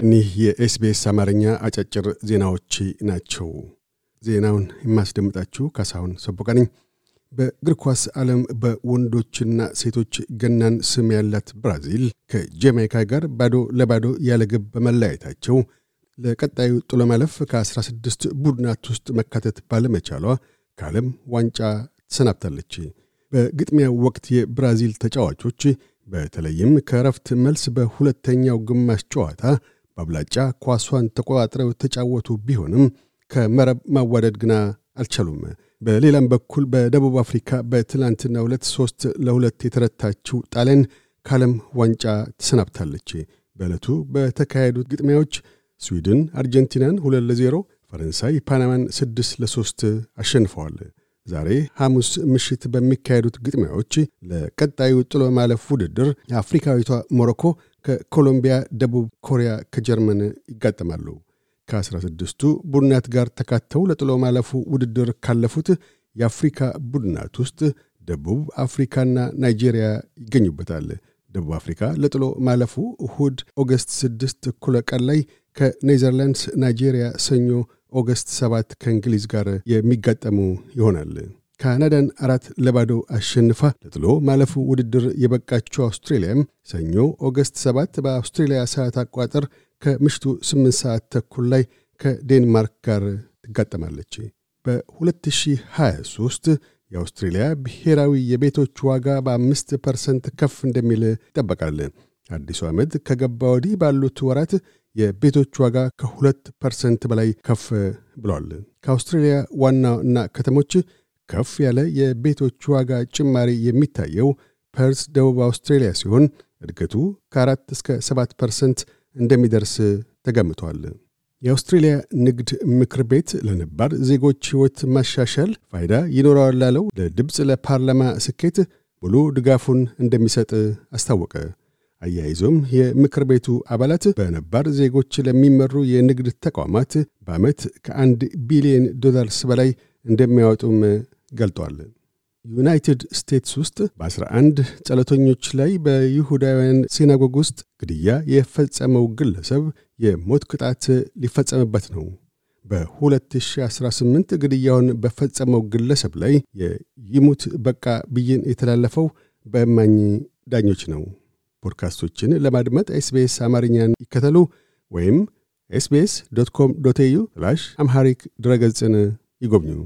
እኒህ የኤስቢኤስ አማርኛ አጫጭር ዜናዎች ናቸው። ዜናውን የማስደምጣችሁ ካሳሁን ሰቦቃ ነኝ። በእግር ኳስ ዓለም በወንዶችና ሴቶች ገናን ስም ያላት ብራዚል ከጀማይካ ጋር ባዶ ለባዶ ያለ ግብ በመለያየታቸው ለቀጣዩ ጥሎ ማለፍ ከ16 ቡድናት ውስጥ መካተት ባለመቻሏ ከዓለም ዋንጫ ተሰናብታለች። በግጥሚያው ወቅት የብራዚል ተጫዋቾች በተለይም ከረፍት መልስ በሁለተኛው ግማሽ ጨዋታ በአብላጫ ኳሷን ተቆጣጥረው ተጫወቱ ቢሆንም ከመረብ ማዋደድ ግና አልቻሉም። በሌላም በኩል በደቡብ አፍሪካ በትላንትና ሁለት ሶስት ለሁለት የተረታችው ጣሊያን ከዓለም ዋንጫ ተሰናብታለች። በዕለቱ በተካሄዱት ግጥሚያዎች ስዊድን አርጀንቲናን ሁለት ለዜሮ፣ ፈረንሳይ ፓናማን ስድስት ለሶስት አሸንፈዋል። ዛሬ ሐሙስ ምሽት በሚካሄዱት ግጥሚያዎች ለቀጣዩ ጥሎ ማለፍ ውድድር የአፍሪካዊቷ ሞሮኮ ከኮሎምቢያ፣ ደቡብ ኮሪያ ከጀርመን ይጋጠማሉ። ከ16ቱ ቡድናት ጋር ተካተው ለጥሎ ማለፉ ውድድር ካለፉት የአፍሪካ ቡድናት ውስጥ ደቡብ አፍሪካና ናይጄሪያ ይገኙበታል። ደቡብ አፍሪካ ለጥሎ ማለፉ እሁድ August 6 እኩለ ቀን ላይ ከኔዘርላንድስ፣ ናይጄሪያ ሰኞ August 7 ከእንግሊዝ ጋር የሚጋጠሙ ይሆናል። ካናዳን አራት ለባዶ አሸንፋ ለጥሎ ማለፉ ውድድር የበቃችው አውስትሬልያም ሰኞ August 7 በአውስትሬልያ ሰዓት አቋጠር ከምሽቱ 8 ሰዓት ተኩል ላይ ከዴንማርክ ጋር ትጋጠማለች። በ2023 የአውስትሬልያ ብሔራዊ የቤቶች ዋጋ በአምስት percent ከፍ እንደሚል ይጠበቃል። አዲሱ ዓመት ከገባ ወዲህ ባሉት ወራት የቤቶች ዋጋ ከሁለት percent በላይ ከፍ ብሏል። ከአውስትሬልያ ዋና ዋና ከተሞች ከፍ ያለ የቤቶች ዋጋ ጭማሪ የሚታየው ፐርስ ደቡብ አውስትሬልያ ሲሆን እድገቱ ከአራት እስከ ሰባት percent እንደሚደርስ ተገምቷል። የአውስትሬልያ ንግድ ምክር ቤት ለነባር ዜጎች ሕይወት ማሻሻል ፋይዳ ይኖረዋል ላለው ለድምፅ ለፓርላማ ስኬት ሙሉ ድጋፉን እንደሚሰጥ አስታወቀ። አያይዞም የምክር ቤቱ አባላት በነባር ዜጎች ለሚመሩ የንግድ ተቋማት በዓመት ከአንድ ቢሊዮን ዶላርስ በላይ እንደሚያወጡም ገልጧል። ዩናይትድ ስቴትስ ውስጥ በ11 ጸሎተኞች ላይ በይሁዳውያን ሲናጎግ ውስጥ ግድያ የፈጸመው ግለሰብ የሞት ቅጣት ሊፈጸምበት ነው። በ2018 ግድያውን በፈጸመው ግለሰብ ላይ የይሙት በቃ ብይን የተላለፈው በእማኝ ዳኞች ነው። ፖድካስቶችን ለማድመጥ SBS አማርኛን ይከተሉ ወይም SBS dot com dot au Amharic ድረገጽን ይጎብኙ።